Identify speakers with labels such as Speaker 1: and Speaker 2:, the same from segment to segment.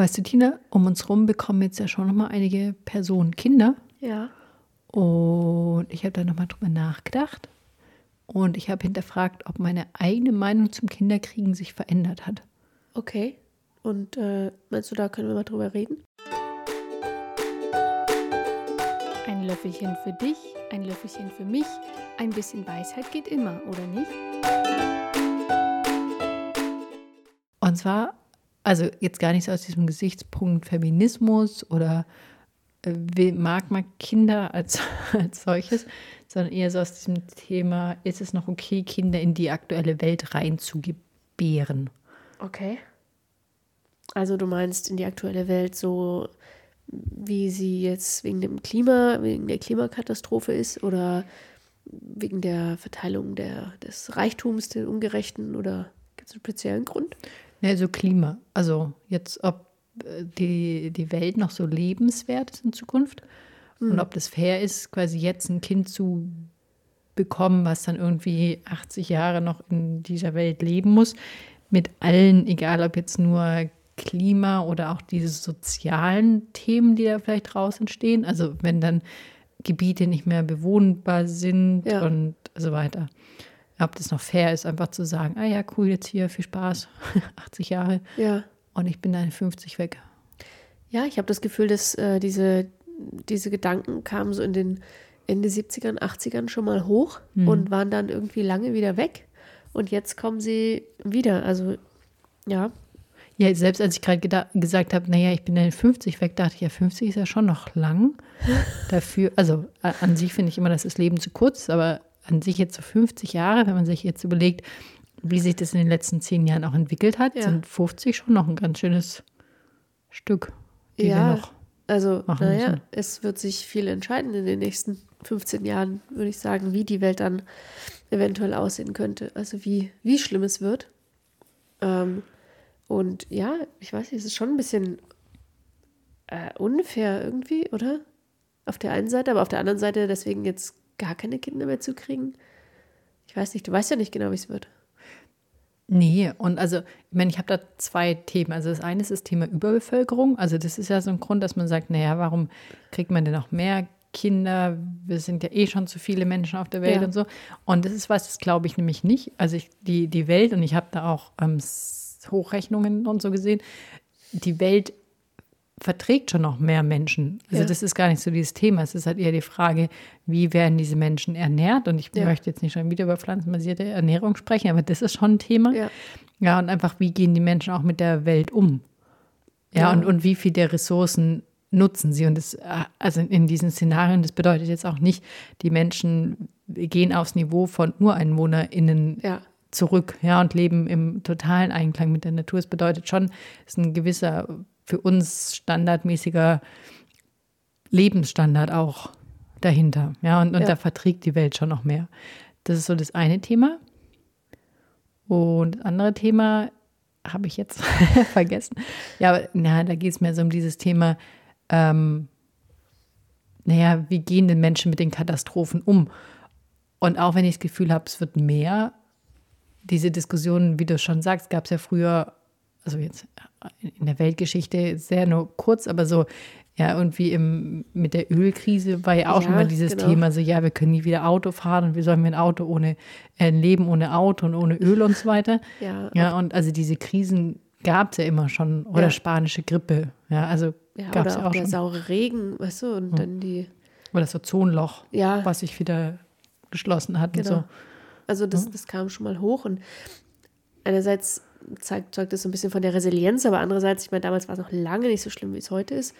Speaker 1: Weißt du, Tina, um uns rum bekommen jetzt ja schon nochmal einige Personen Kinder.
Speaker 2: Ja.
Speaker 1: Und ich habe da nochmal drüber nachgedacht. Und ich habe hinterfragt, ob meine eigene Meinung zum Kinderkriegen sich verändert hat.
Speaker 2: Okay. Und äh, meinst du, da können wir mal drüber reden?
Speaker 3: Ein Löffelchen für dich, ein Löffelchen für mich. Ein bisschen Weisheit geht immer, oder nicht?
Speaker 1: Und zwar, also jetzt gar nicht so aus diesem Gesichtspunkt Feminismus oder äh, mag man Kinder als, als solches, sondern eher so aus diesem Thema, ist es noch okay, Kinder in die aktuelle Welt reinzugebären?
Speaker 2: Okay. Also du meinst in die aktuelle Welt so, wie sie jetzt wegen dem Klima, wegen der Klimakatastrophe ist oder wegen der Verteilung der, des Reichtums, den ungerechten oder gibt es einen speziellen Grund?
Speaker 1: Ja, so Klima. Also jetzt, ob äh, die, die Welt noch so lebenswert ist in Zukunft und ob das fair ist, quasi jetzt ein Kind zu bekommen, was dann irgendwie 80 Jahre noch in dieser Welt leben muss, mit allen, egal ob jetzt nur Klima oder auch diese sozialen Themen, die da vielleicht draus entstehen. Also wenn dann Gebiete nicht mehr bewohnbar sind
Speaker 2: Ja.
Speaker 1: und so weiter. Ob das noch fair ist, einfach zu sagen, ah ja, cool, jetzt hier, viel Spaß, 80 Jahre
Speaker 2: Ja.
Speaker 1: und ich bin dann 50 weg.
Speaker 2: Ja, ich habe das Gefühl, dass äh, diese, diese Gedanken kamen so in den Ende 70ern, 80ern schon mal hoch und waren dann irgendwie lange wieder weg. Und jetzt kommen sie wieder. Also, ja,
Speaker 1: Ja, selbst als ich gerade gesagt habe, naja, ich bin dann 50 weg, dachte ich, ja, 50 ist ja schon noch lang dafür. Also an sich finde ich immer, dass das Leben zu kurz ist, aber an sich jetzt so 50 Jahre, wenn man sich jetzt überlegt, wie sich das in den letzten zehn Jahren auch entwickelt hat,
Speaker 2: Ja.
Speaker 1: sind 50 schon noch ein ganz schönes Stück,
Speaker 2: ja.
Speaker 1: noch.
Speaker 2: Also, naja, es wird sich viel entscheiden in den nächsten 15 Jahren, würde ich sagen, wie die Welt dann eventuell aussehen könnte. Also, wie, wie schlimm es wird. Ähm, und ja, ich weiß nicht, es ist schon ein bisschen äh, unfair irgendwie, oder? Auf der einen Seite, aber auf der anderen Seite deswegen jetzt gar keine Kinder mehr zu kriegen. Ich weiß nicht, du weißt ja nicht genau, wie es wird.
Speaker 1: Nee, und also, ich meine, ich habe da zwei Themen. Also das eine ist das Thema Überbevölkerung. Also das ist ja so ein Grund, dass man sagt, naja, warum kriegt man denn noch mehr Kinder? Wir sind ja eh schon zu viele Menschen auf der Welt
Speaker 2: Ja.
Speaker 1: und so. Und das ist was, das glaube ich nämlich nicht. Also ich, die, die Welt, und ich habe da auch ähm, Hochrechnungen und so gesehen, die Welt verträgt schon noch mehr Menschen. Also
Speaker 2: Ja.
Speaker 1: das ist gar nicht so dieses Thema. Es ist halt eher die Frage, wie werden diese Menschen ernährt? Und ich
Speaker 2: Ja.
Speaker 1: möchte jetzt nicht schon wieder über pflanzenbasierte Ernährung sprechen, aber das ist schon ein Thema.
Speaker 2: Ja.
Speaker 1: Ja, und einfach, wie gehen die Menschen auch mit der Welt um? Ja. Und, und wie viel der Ressourcen nutzen sie? Und das, also in diesen Szenarien, das bedeutet jetzt auch nicht, die Menschen gehen aufs Niveau von UreinwohnerInnen
Speaker 2: Ja.
Speaker 1: zurück, ja, und leben im totalen Einklang mit der Natur. Es bedeutet schon, es ist ein gewisser, für uns standardmäßiger Lebensstandard auch dahinter, ja, und, und
Speaker 2: Ja.
Speaker 1: da verträgt die Welt schon noch mehr. Das ist so das eine Thema. Und das andere Thema habe ich jetzt vergessen. Ja, aber na, da geht es mehr so um dieses Thema, ähm, naja, wie gehen denn Menschen mit den Katastrophen um? Und auch wenn ich das Gefühl habe, es wird mehr, diese Diskussionen, wie du schon sagst, gab es ja früher, also jetzt in der Weltgeschichte sehr nur kurz, aber so, ja, irgendwie im, mit der Ölkrise war ja auch schon
Speaker 2: Ja,
Speaker 1: mal dieses
Speaker 2: genau.
Speaker 1: Thema, so, ja, wir können nie wieder Auto fahren und wie sollen wir ein Auto ohne, äh, ein Leben ohne Auto und ohne Öl und so weiter.
Speaker 2: Ja,
Speaker 1: Ja, und also diese Krisen gab es ja immer schon, oder
Speaker 2: Ja.
Speaker 1: spanische Grippe, ja, also
Speaker 2: Ja,
Speaker 1: gab es ja
Speaker 2: auch
Speaker 1: auch
Speaker 2: der
Speaker 1: schon.
Speaker 2: saure Regen, weißt du, und dann die,
Speaker 1: Oder das Ozonloch,
Speaker 2: ja,
Speaker 1: was sich wieder geschlossen hat und
Speaker 2: Genau.
Speaker 1: so.
Speaker 2: Also das, das kam schon mal hoch und einerseits zeigt, zeugt das so ein bisschen von der Resilienz, aber andererseits, ich meine, damals war es noch lange nicht so schlimm, wie es heute ist.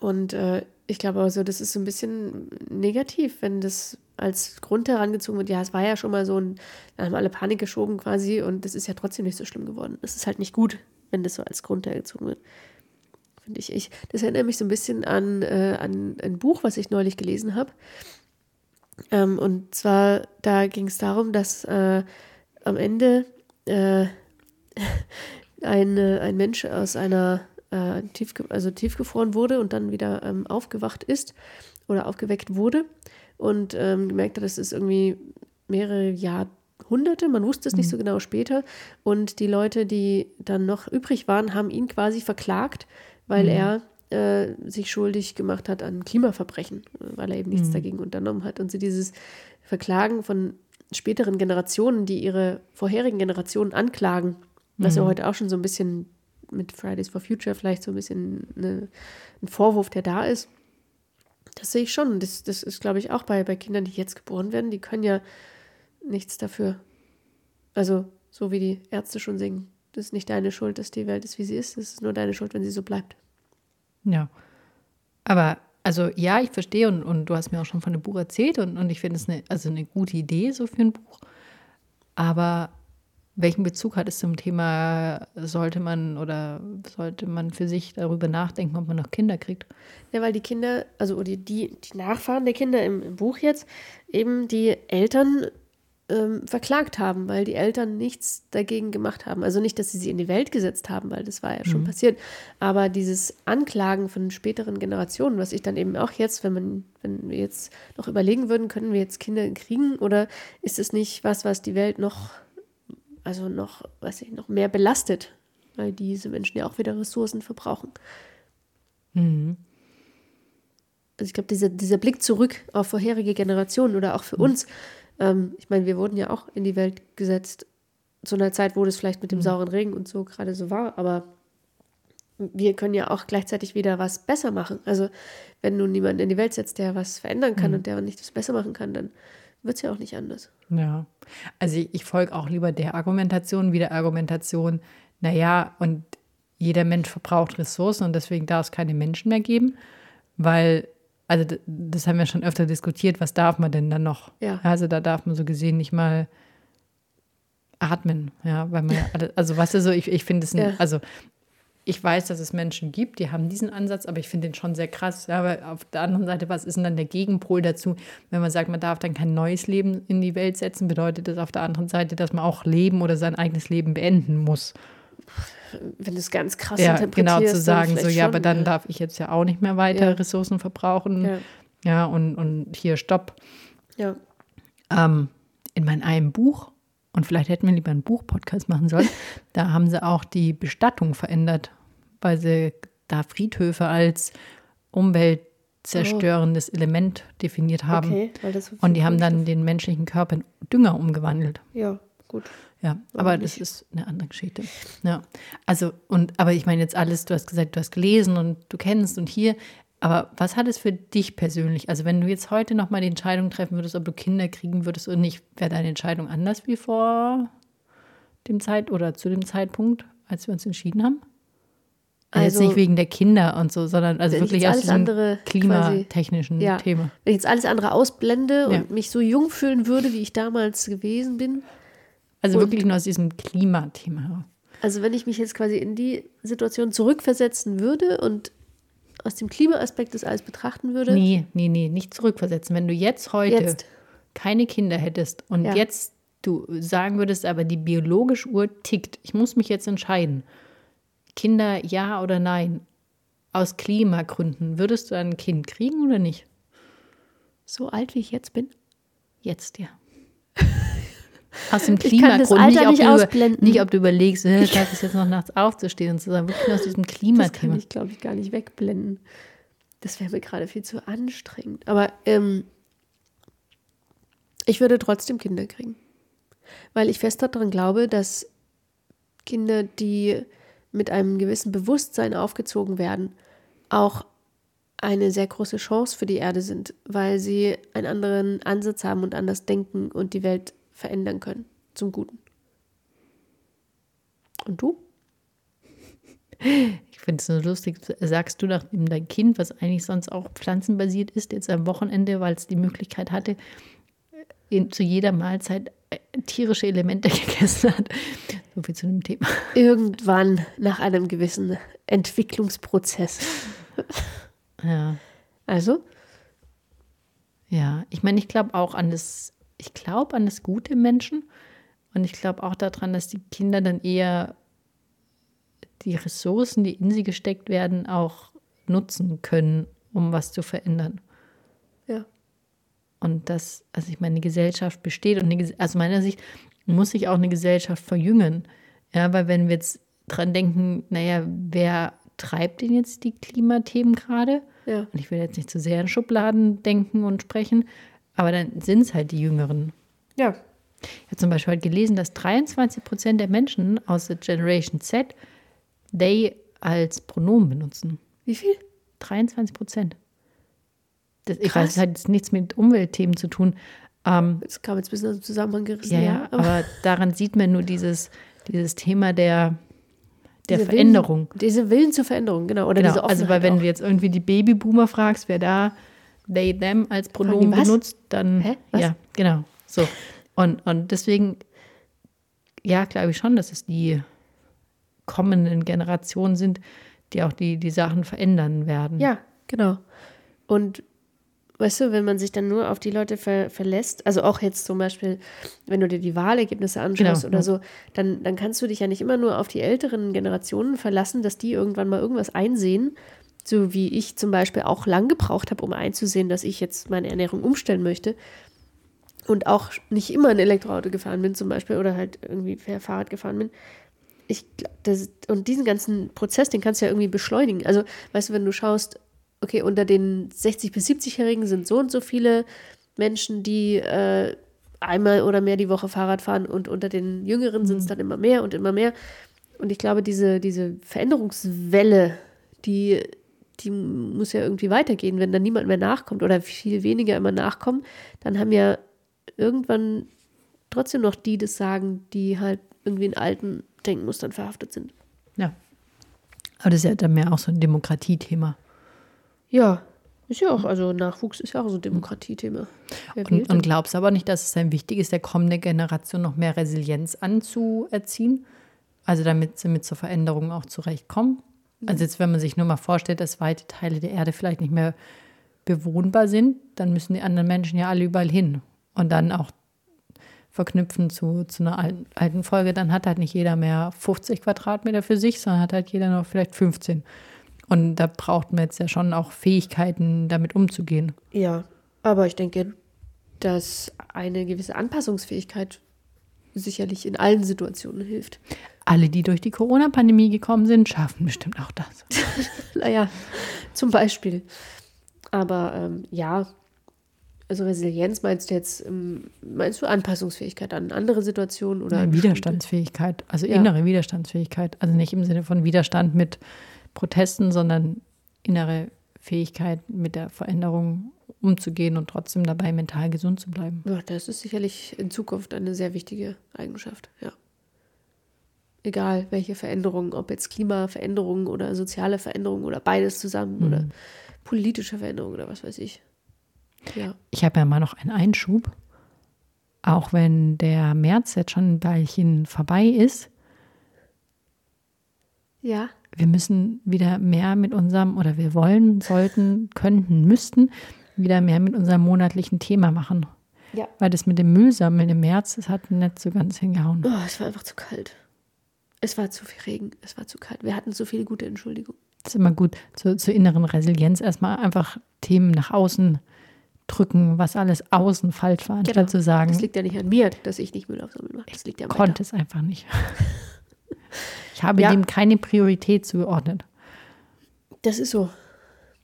Speaker 2: Und äh, ich glaube also, das ist so ein bisschen negativ, wenn das als Grund herangezogen wird. Ja, es war ja schon mal so ein, da haben alle Panik geschoben quasi und das ist ja trotzdem nicht so schlimm geworden. Es ist halt nicht gut, wenn das so als Grund hergezogen wird. Finde ich. ich. Das erinnert mich so ein bisschen an, äh, an ein Buch, was ich neulich gelesen habe. Ähm, und zwar, da ging es darum, dass äh, am Ende äh, ein, äh, ein Mensch aus einer äh, tiefge also tiefgefroren wurde und dann wieder ähm, aufgewacht ist oder aufgeweckt wurde und ähm, gemerkt hat, dass es irgendwie mehrere Jahr Hunderte, man wusste es nicht so genau später. Und die Leute, die dann noch übrig waren, haben ihn quasi verklagt, weil er äh, sich schuldig gemacht hat an Klimaverbrechen, weil er eben nichts dagegen unternommen hat. Und sie dieses Verklagen von späteren Generationen, die ihre vorherigen Generationen anklagen, was ja heute auch schon so ein bisschen mit Fridays for Future vielleicht so ein bisschen eine, ein Vorwurf, der da ist. Das sehe ich schon. Das, das ist, glaube ich, auch bei, bei Kindern, die jetzt geboren werden, die können ja nichts dafür. Also, so wie die Ärzte schon singen. Das ist nicht deine Schuld, dass die Welt ist, wie sie ist. Es ist nur deine Schuld, wenn sie so bleibt.
Speaker 1: Ja. Aber, also ja, ich verstehe und, und du hast mir auch schon von dem Buch erzählt und, und ich finde es eine, also eine gute Idee so für ein Buch. Aber welchen Bezug hat es zum Thema, sollte man oder sollte man für sich darüber nachdenken, ob man noch Kinder kriegt?
Speaker 2: Ja, weil die Kinder, also die, die, die Nachfahren der Kinder im, im Buch jetzt, eben die Eltern ähm, verklagt haben, weil die Eltern nichts dagegen gemacht haben. Also nicht, dass sie sie in die Welt gesetzt haben, weil das war ja schon passiert, aber dieses Anklagen von späteren Generationen, was ich dann eben auch jetzt, wenn man, wenn wir jetzt noch überlegen würden, können wir jetzt Kinder kriegen oder ist es nicht was, was die Welt noch, also noch, weiß ich, noch mehr belastet, weil diese Menschen ja auch wieder Ressourcen verbrauchen. Also ich glaube, dieser, dieser Blick zurück auf vorherige Generationen oder auch für uns, ähm, ich meine, wir wurden ja auch in die Welt gesetzt zu einer Zeit, wo das vielleicht mit dem sauren Regen und so gerade so war, aber wir können ja auch gleichzeitig wieder was besser machen. Also wenn nun niemand in die Welt setzt, der was verändern kann und der nicht das besser machen kann, dann wird es ja auch nicht anders.
Speaker 1: Ja, also ich, ich folge auch lieber der Argumentation wie der Argumentation, naja, und jeder Mensch verbraucht Ressourcen und deswegen darf es keine Menschen mehr geben, weil, also das haben wir schon öfter diskutiert, was darf man denn dann noch?
Speaker 2: Ja.
Speaker 1: Also da darf man so gesehen nicht mal atmen, ja, weil man, also weißt du so, ich, ich finde es,
Speaker 2: Ja.
Speaker 1: also ich weiß, dass es Menschen gibt, die haben diesen Ansatz, aber ich finde den schon sehr krass. Ja, aber auf der anderen Seite, was ist denn dann der Gegenpol dazu? Wenn man sagt, man darf dann kein neues Leben in die Welt setzen, bedeutet das auf der anderen Seite, dass man auch leben oder sein eigenes Leben beenden muss.
Speaker 2: Wenn du es ganz krass
Speaker 1: Ja,
Speaker 2: interpretierst.
Speaker 1: genau zu sagen, so ja,
Speaker 2: schon,
Speaker 1: aber dann darf ich jetzt ja auch nicht mehr weiter
Speaker 2: Ja.
Speaker 1: Ressourcen verbrauchen.
Speaker 2: Ja.
Speaker 1: Ja, und, und hier Stopp.
Speaker 2: Ja.
Speaker 1: ähm, in meinem einen Buch, und vielleicht hätten wir lieber einen Buch-Podcast machen sollen, da haben sie auch die Bestattung verändert, weil sie da Friedhöfe als umweltzerstörendes Element definiert haben.
Speaker 2: Okay, weil das so
Speaker 1: Und die haben dann den menschlichen Körper in Dünger umgewandelt.
Speaker 2: Ja, gut.
Speaker 1: Ja, aber das ist eine andere Geschichte. Ja, also und aber ich meine jetzt alles, du hast gesagt, du hast gelesen und du kennst und hier, aber was hat es für dich persönlich? Also wenn du jetzt heute noch mal die Entscheidung treffen würdest, ob du Kinder kriegen würdest oder nicht, wäre deine Entscheidung anders wie vor dem Zeit oder zu dem Zeitpunkt, als wir uns entschieden haben? Also jetzt
Speaker 2: Also-
Speaker 1: nicht wegen der Kinder und so, sondern also wirklich aus
Speaker 2: alles
Speaker 1: diesem
Speaker 2: andere quasi-
Speaker 1: klimatechnischen
Speaker 2: Ja.
Speaker 1: Thema.
Speaker 2: Wenn ich jetzt alles andere ausblende und
Speaker 1: Ja.
Speaker 2: mich so jung fühlen würde, wie ich damals gewesen bin,
Speaker 1: Also
Speaker 2: Und-
Speaker 1: wirklich nur aus diesem Klimathema. heraus.
Speaker 2: also wenn ich mich jetzt quasi in die Situation zurückversetzen würde und aus dem Klimaaspekt das alles betrachten würde,
Speaker 1: Nee, nee, nee, nicht zurückversetzen. Wenn du jetzt heute
Speaker 2: Jetzt.
Speaker 1: keine Kinder hättest und
Speaker 2: Ja.
Speaker 1: jetzt du sagen würdest, aber die biologische Uhr tickt, ich muss mich jetzt entscheiden, Kinder ja oder nein, aus Klimagründen, würdest du ein Kind kriegen oder nicht?
Speaker 2: so alt wie ich jetzt bin,
Speaker 1: Jetzt, ja. Aus dem Klimagrund, nicht, ob
Speaker 2: nicht
Speaker 1: du über-
Speaker 2: ausblenden.
Speaker 1: nicht ob du überlegst, äh, ich es jetzt noch nachts aufzustehen und zu sagen, wirklich nur aus diesem
Speaker 2: das kann
Speaker 1: Klimathema.
Speaker 2: ich, glaube ich, gar nicht wegblenden. Das wäre mir gerade viel zu anstrengend. Aber ähm, ich würde trotzdem Kinder kriegen. Weil ich fest daran glaube, dass Kinder, die mit einem gewissen Bewusstsein aufgezogen werden, auch eine sehr große Chance für die Erde sind, weil sie einen anderen Ansatz haben und anders denken und die Welt verändern können zum Guten. Und du?
Speaker 1: Ich finde es so lustig, sagst du, nachdem dein Kind, was eigentlich sonst auch pflanzenbasiert ist, jetzt am Wochenende, weil es die Möglichkeit hatte, in, zu jeder Mahlzeit äh, tierische Elemente gegessen hat. So viel zu dem Thema.
Speaker 2: Irgendwann nach einem gewissen Entwicklungsprozess.
Speaker 1: Ja,
Speaker 2: Also,
Speaker 1: ja. Ich meine, ich glaube auch an das, ich glaube an das Gute im Menschen und ich glaube auch daran, dass die Kinder dann eher die Ressourcen, die in sie gesteckt werden, auch nutzen können, um was zu verändern.
Speaker 2: ja.
Speaker 1: Und das, also ich meine, eine Gesellschaft besteht und eine, aus meiner Sicht muss sich auch eine Gesellschaft verjüngen. Ja, weil wenn wir jetzt dran denken, naja, wer treibt denn jetzt die Klimathemen gerade?
Speaker 2: Ja.
Speaker 1: Und ich will jetzt nicht zu sehr in Schubladen denken und sprechen, aber dann sind es halt die Jüngeren.
Speaker 2: Ja.
Speaker 1: Ich habe zum Beispiel heute gelesen, dass 23 Prozent der Menschen aus der Generation Z they als Pronomen benutzen.
Speaker 2: Wie viel?
Speaker 1: 23 Prozent. Das, ich weiß, es hat jetzt nichts mit Umweltthemen zu tun. Ähm,
Speaker 2: Das kam jetzt ein bisschen aus dem Zusammenhang gerissen.
Speaker 1: ja, ja, aber daran sieht man nur dieses, dieses Thema der, der
Speaker 2: Diese
Speaker 1: Veränderung.
Speaker 2: Willen, diese Willen zur Veränderung, genau. Oder
Speaker 1: Genau,
Speaker 2: diese
Speaker 1: also weil wenn
Speaker 2: auch.
Speaker 1: du jetzt irgendwie die Babyboomer fragst, wer da they, them als Pronomen
Speaker 2: was?
Speaker 1: benutzt, dann
Speaker 2: Hä? Was?
Speaker 1: ja, genau. So. Und, und deswegen, ja, glaube ich schon, dass es die kommenden Generationen sind, die auch die, die Sachen verändern werden.
Speaker 2: Ja, genau. Und weißt du, wenn man sich dann nur auf die Leute ver verlässt, also auch jetzt zum Beispiel, wenn du dir die Wahlergebnisse anschaust
Speaker 1: Genau,
Speaker 2: oder
Speaker 1: ja.
Speaker 2: so, dann, dann kannst du dich ja nicht immer nur auf die älteren Generationen verlassen, dass die irgendwann mal irgendwas einsehen, so wie ich zum Beispiel auch lang gebraucht habe, um einzusehen, dass ich jetzt meine Ernährung umstellen möchte und auch nicht immer ein Elektroauto gefahren bin zum Beispiel oder halt irgendwie per Fahrrad gefahren bin. Ich, das, und diesen ganzen Prozess, den kannst du ja irgendwie beschleunigen. Also, weißt du, wenn du schaust, okay, unter den 60- bis 70-Jährigen sind so und so viele Menschen, die äh, einmal oder mehr die Woche Fahrrad fahren und unter den Jüngeren sind es dann immer mehr und immer mehr. Und ich glaube, diese, diese Veränderungswelle, die, die muss ja irgendwie weitergehen. Wenn dann niemand mehr nachkommt oder viel weniger immer nachkommen, dann haben ja irgendwann trotzdem noch die das sagen, die halt irgendwie in alten Denkmustern verhaftet sind.
Speaker 1: ja. Aber das ist ja dann mehr auch so ein Demokratiethema.
Speaker 2: Ja, ist ja auch, also Nachwuchs ist ja auch so ein Demokratiethema.
Speaker 1: Und, und glaubst aber nicht, dass es dann wichtig ist, der kommenden Generation noch mehr Resilienz anzuerziehen? Also damit sie mit zur Veränderung auch zurechtkommen? Also jetzt, wenn man sich nur mal vorstellt, dass weite Teile der Erde vielleicht nicht mehr bewohnbar sind, dann müssen die anderen Menschen ja alle überall hin. Und dann auch verknüpfen zu, zu einer alten, alten Folge, dann hat halt nicht jeder mehr 50 Quadratmeter für sich, sondern hat halt jeder noch vielleicht 15. Und da braucht man jetzt ja schon auch Fähigkeiten, damit umzugehen.
Speaker 2: Ja, aber ich denke, dass eine gewisse Anpassungsfähigkeit sicherlich in allen Situationen hilft.
Speaker 1: Alle, die durch die Corona-Pandemie gekommen sind, schaffen bestimmt auch das.
Speaker 2: Naja, zum Beispiel. Aber ähm, ja, also Resilienz meinst du jetzt, ähm, meinst du Anpassungsfähigkeit an andere Situationen oder bestimmte-
Speaker 1: Widerstandsfähigkeit, also
Speaker 2: Ja.
Speaker 1: innere Widerstandsfähigkeit. Also nicht im Sinne von Widerstand mit Protesten, sondern innere Fähigkeit, mit der Veränderung umzugehen und trotzdem dabei mental gesund zu bleiben.
Speaker 2: Ja, das ist sicherlich in Zukunft eine sehr wichtige Eigenschaft, ja. Egal welche Veränderungen, ob jetzt Klimaveränderungen oder soziale Veränderungen oder beides zusammen oder politische Veränderungen oder was weiß ich. Ja.
Speaker 1: Ich habe ja mal noch einen Einschub. Auch wenn der März jetzt schon ein Weilchen vorbei ist,
Speaker 2: Ja.
Speaker 1: wir müssen wieder mehr mit unserem, oder wir wollen, sollten, könnten, müssten, wieder mehr mit unserem monatlichen Thema machen.
Speaker 2: Ja.
Speaker 1: Weil das mit dem Müllsammeln im März, das hat nicht so ganz hingehauen.
Speaker 2: Oh, es war einfach zu kalt. Es war zu viel Regen, es war zu kalt. Wir hatten zu viele gute Entschuldigungen.
Speaker 1: Das ist immer gut zur, zur inneren Resilienz. Erstmal einfach Themen nach außen drücken, was alles außen falsch war, anstatt zu
Speaker 2: Das
Speaker 1: sagen,
Speaker 2: liegt ja nicht an mir, dass ich nicht Müll aufsammeln mache. Das liegt ja am
Speaker 1: konnte es einfach nicht. Ich habe
Speaker 2: Ja.
Speaker 1: dem keine Priorität zugeordnet.
Speaker 2: Das ist so.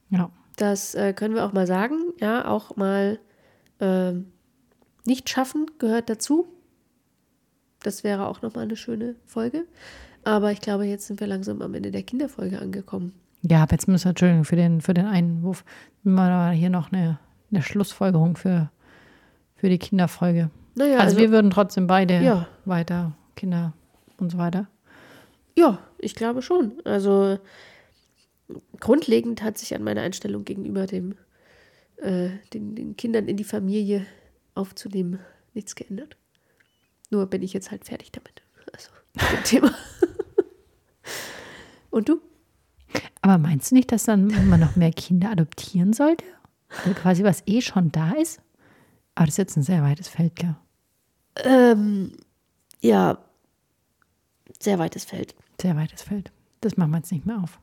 Speaker 1: Ja.
Speaker 2: Das äh, können wir auch mal sagen. Ja, auch mal ähm, nicht schaffen gehört dazu. Das wäre auch nochmal eine schöne Folge. Aber ich glaube, jetzt sind wir langsam am Ende der Kinderfolge angekommen.
Speaker 1: Ja, aber jetzt müssen wir, Entschuldigung für den, für den Einwurf, wir hier noch eine, eine Schlussfolgerung für, für die Kinderfolge.
Speaker 2: Naja,
Speaker 1: also,
Speaker 2: also,
Speaker 1: wir würden trotzdem beide
Speaker 2: Ja.
Speaker 1: weiter, Kinder und so weiter.
Speaker 2: ja, ich glaube schon. Also grundlegend hat sich an meiner Einstellung gegenüber dem, äh, den, den Kindern in die Familie aufzunehmen nichts geändert. Nur bin ich jetzt halt fertig damit. Also mit dem Thema. Und du?
Speaker 1: Aber meinst du nicht, dass dann man noch mehr Kinder adoptieren sollte? Also quasi was eh schon da ist? Aber das ist jetzt ein sehr weites Feld, gell?
Speaker 2: Ähm, ja, sehr weites Feld.
Speaker 1: Sehr weites Feld. Das machen wir jetzt nicht mehr auf.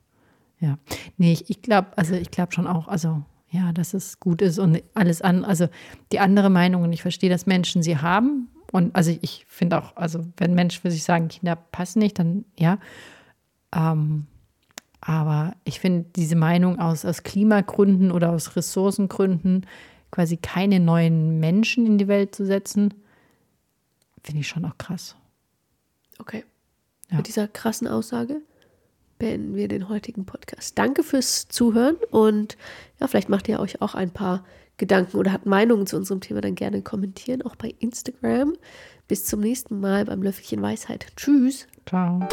Speaker 1: Ja. Nee, ich, ich glaube, also ich glaube schon auch, also ja, dass es gut ist und alles an, also die andere Meinung und ich verstehe, dass Menschen sie haben und also ich finde auch, also wenn Menschen für sich sagen, Kinder passen nicht, dann ja, ähm, aber ich finde diese Meinung aus, aus Klimagründen oder aus Ressourcengründen quasi keine neuen Menschen in die Welt zu setzen, finde ich schon auch krass.
Speaker 2: Okay.
Speaker 1: Ja.
Speaker 2: Mit dieser krassen Aussage beenden wir den heutigen Podcast. Danke fürs Zuhören und ja, vielleicht macht ihr euch auch ein paar Gedanken oder habt Meinungen zu unserem Thema, dann gerne kommentieren, auch bei Instagram. Bis zum nächsten Mal beim Löffelchen Weisheit. Tschüss.
Speaker 1: Ciao.